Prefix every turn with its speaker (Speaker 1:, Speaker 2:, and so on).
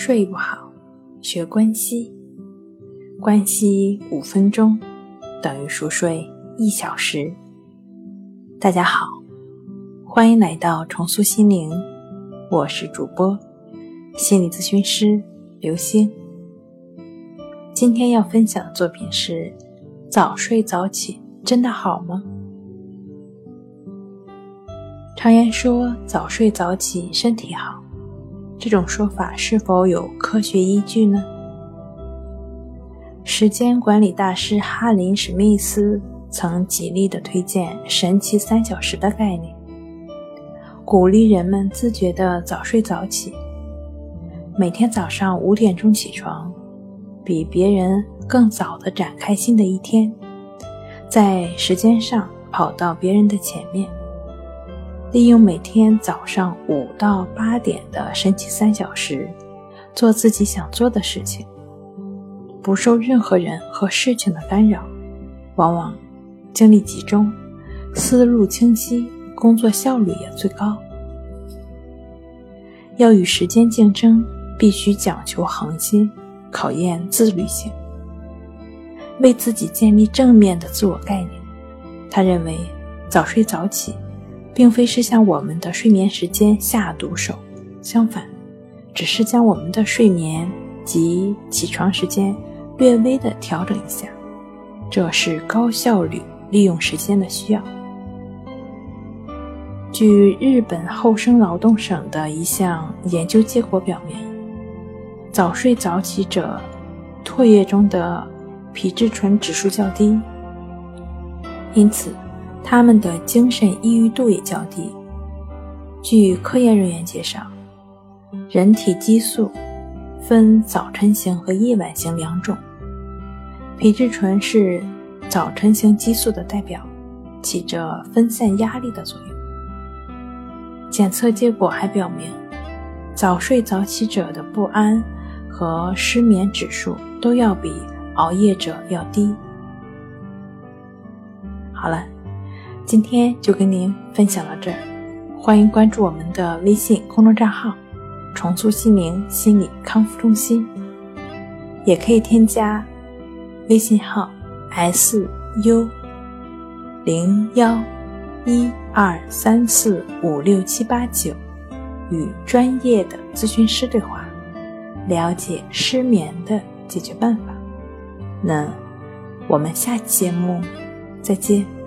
Speaker 1: 睡不好，学关息。关息五分钟等于熟睡一小时。大家好，欢迎来到重塑心灵，我是主播心理咨询师刘星。今天要分享的作品是：早睡早起真的好吗？常言说早睡早起身体好。这种说法是否有科学依据呢？时间管理大师哈林·史密斯曾极力的推荐“神奇三小时”的概念，鼓励人们自觉的早睡早起，每天早上五点钟起床，比别人更早的展开新的一天，在时间上跑到别人的前面。利用每天早上五到八点的神奇三小时，做自己想做的事情，不受任何人和事情的干扰，往往精力集中，思路清晰，工作效率也最高。要与时间竞争，必须讲求恒心，考验自律性，为自己建立正面的自我概念。他认为，早睡早起。并非是向我们的睡眠时间下毒手，相反，只是将我们的睡眠及起床时间略微的调整一下，这是高效率利用时间的需要。据日本厚生劳动省的一项研究结果表明，早睡早起者唾液中的皮质醇指数较低，因此。他们的精神抑郁度也较低。据科研人员介绍，人体激素分早晨型和夜晚型两种，皮质醇是早晨型激素的代表，起着分散压力的作用。检测结果还表明，早睡早起者的不安和失眠指数都要比熬夜者要低。好了。今天就跟您分享到这儿，欢迎关注我们的微信公众账号“重塑心灵心理康复中心”，也可以添加微信号 “s u 零幺一二三四五六七八九”，与专业的咨询师对话，了解失眠的解决办法。那我们下期节目再见。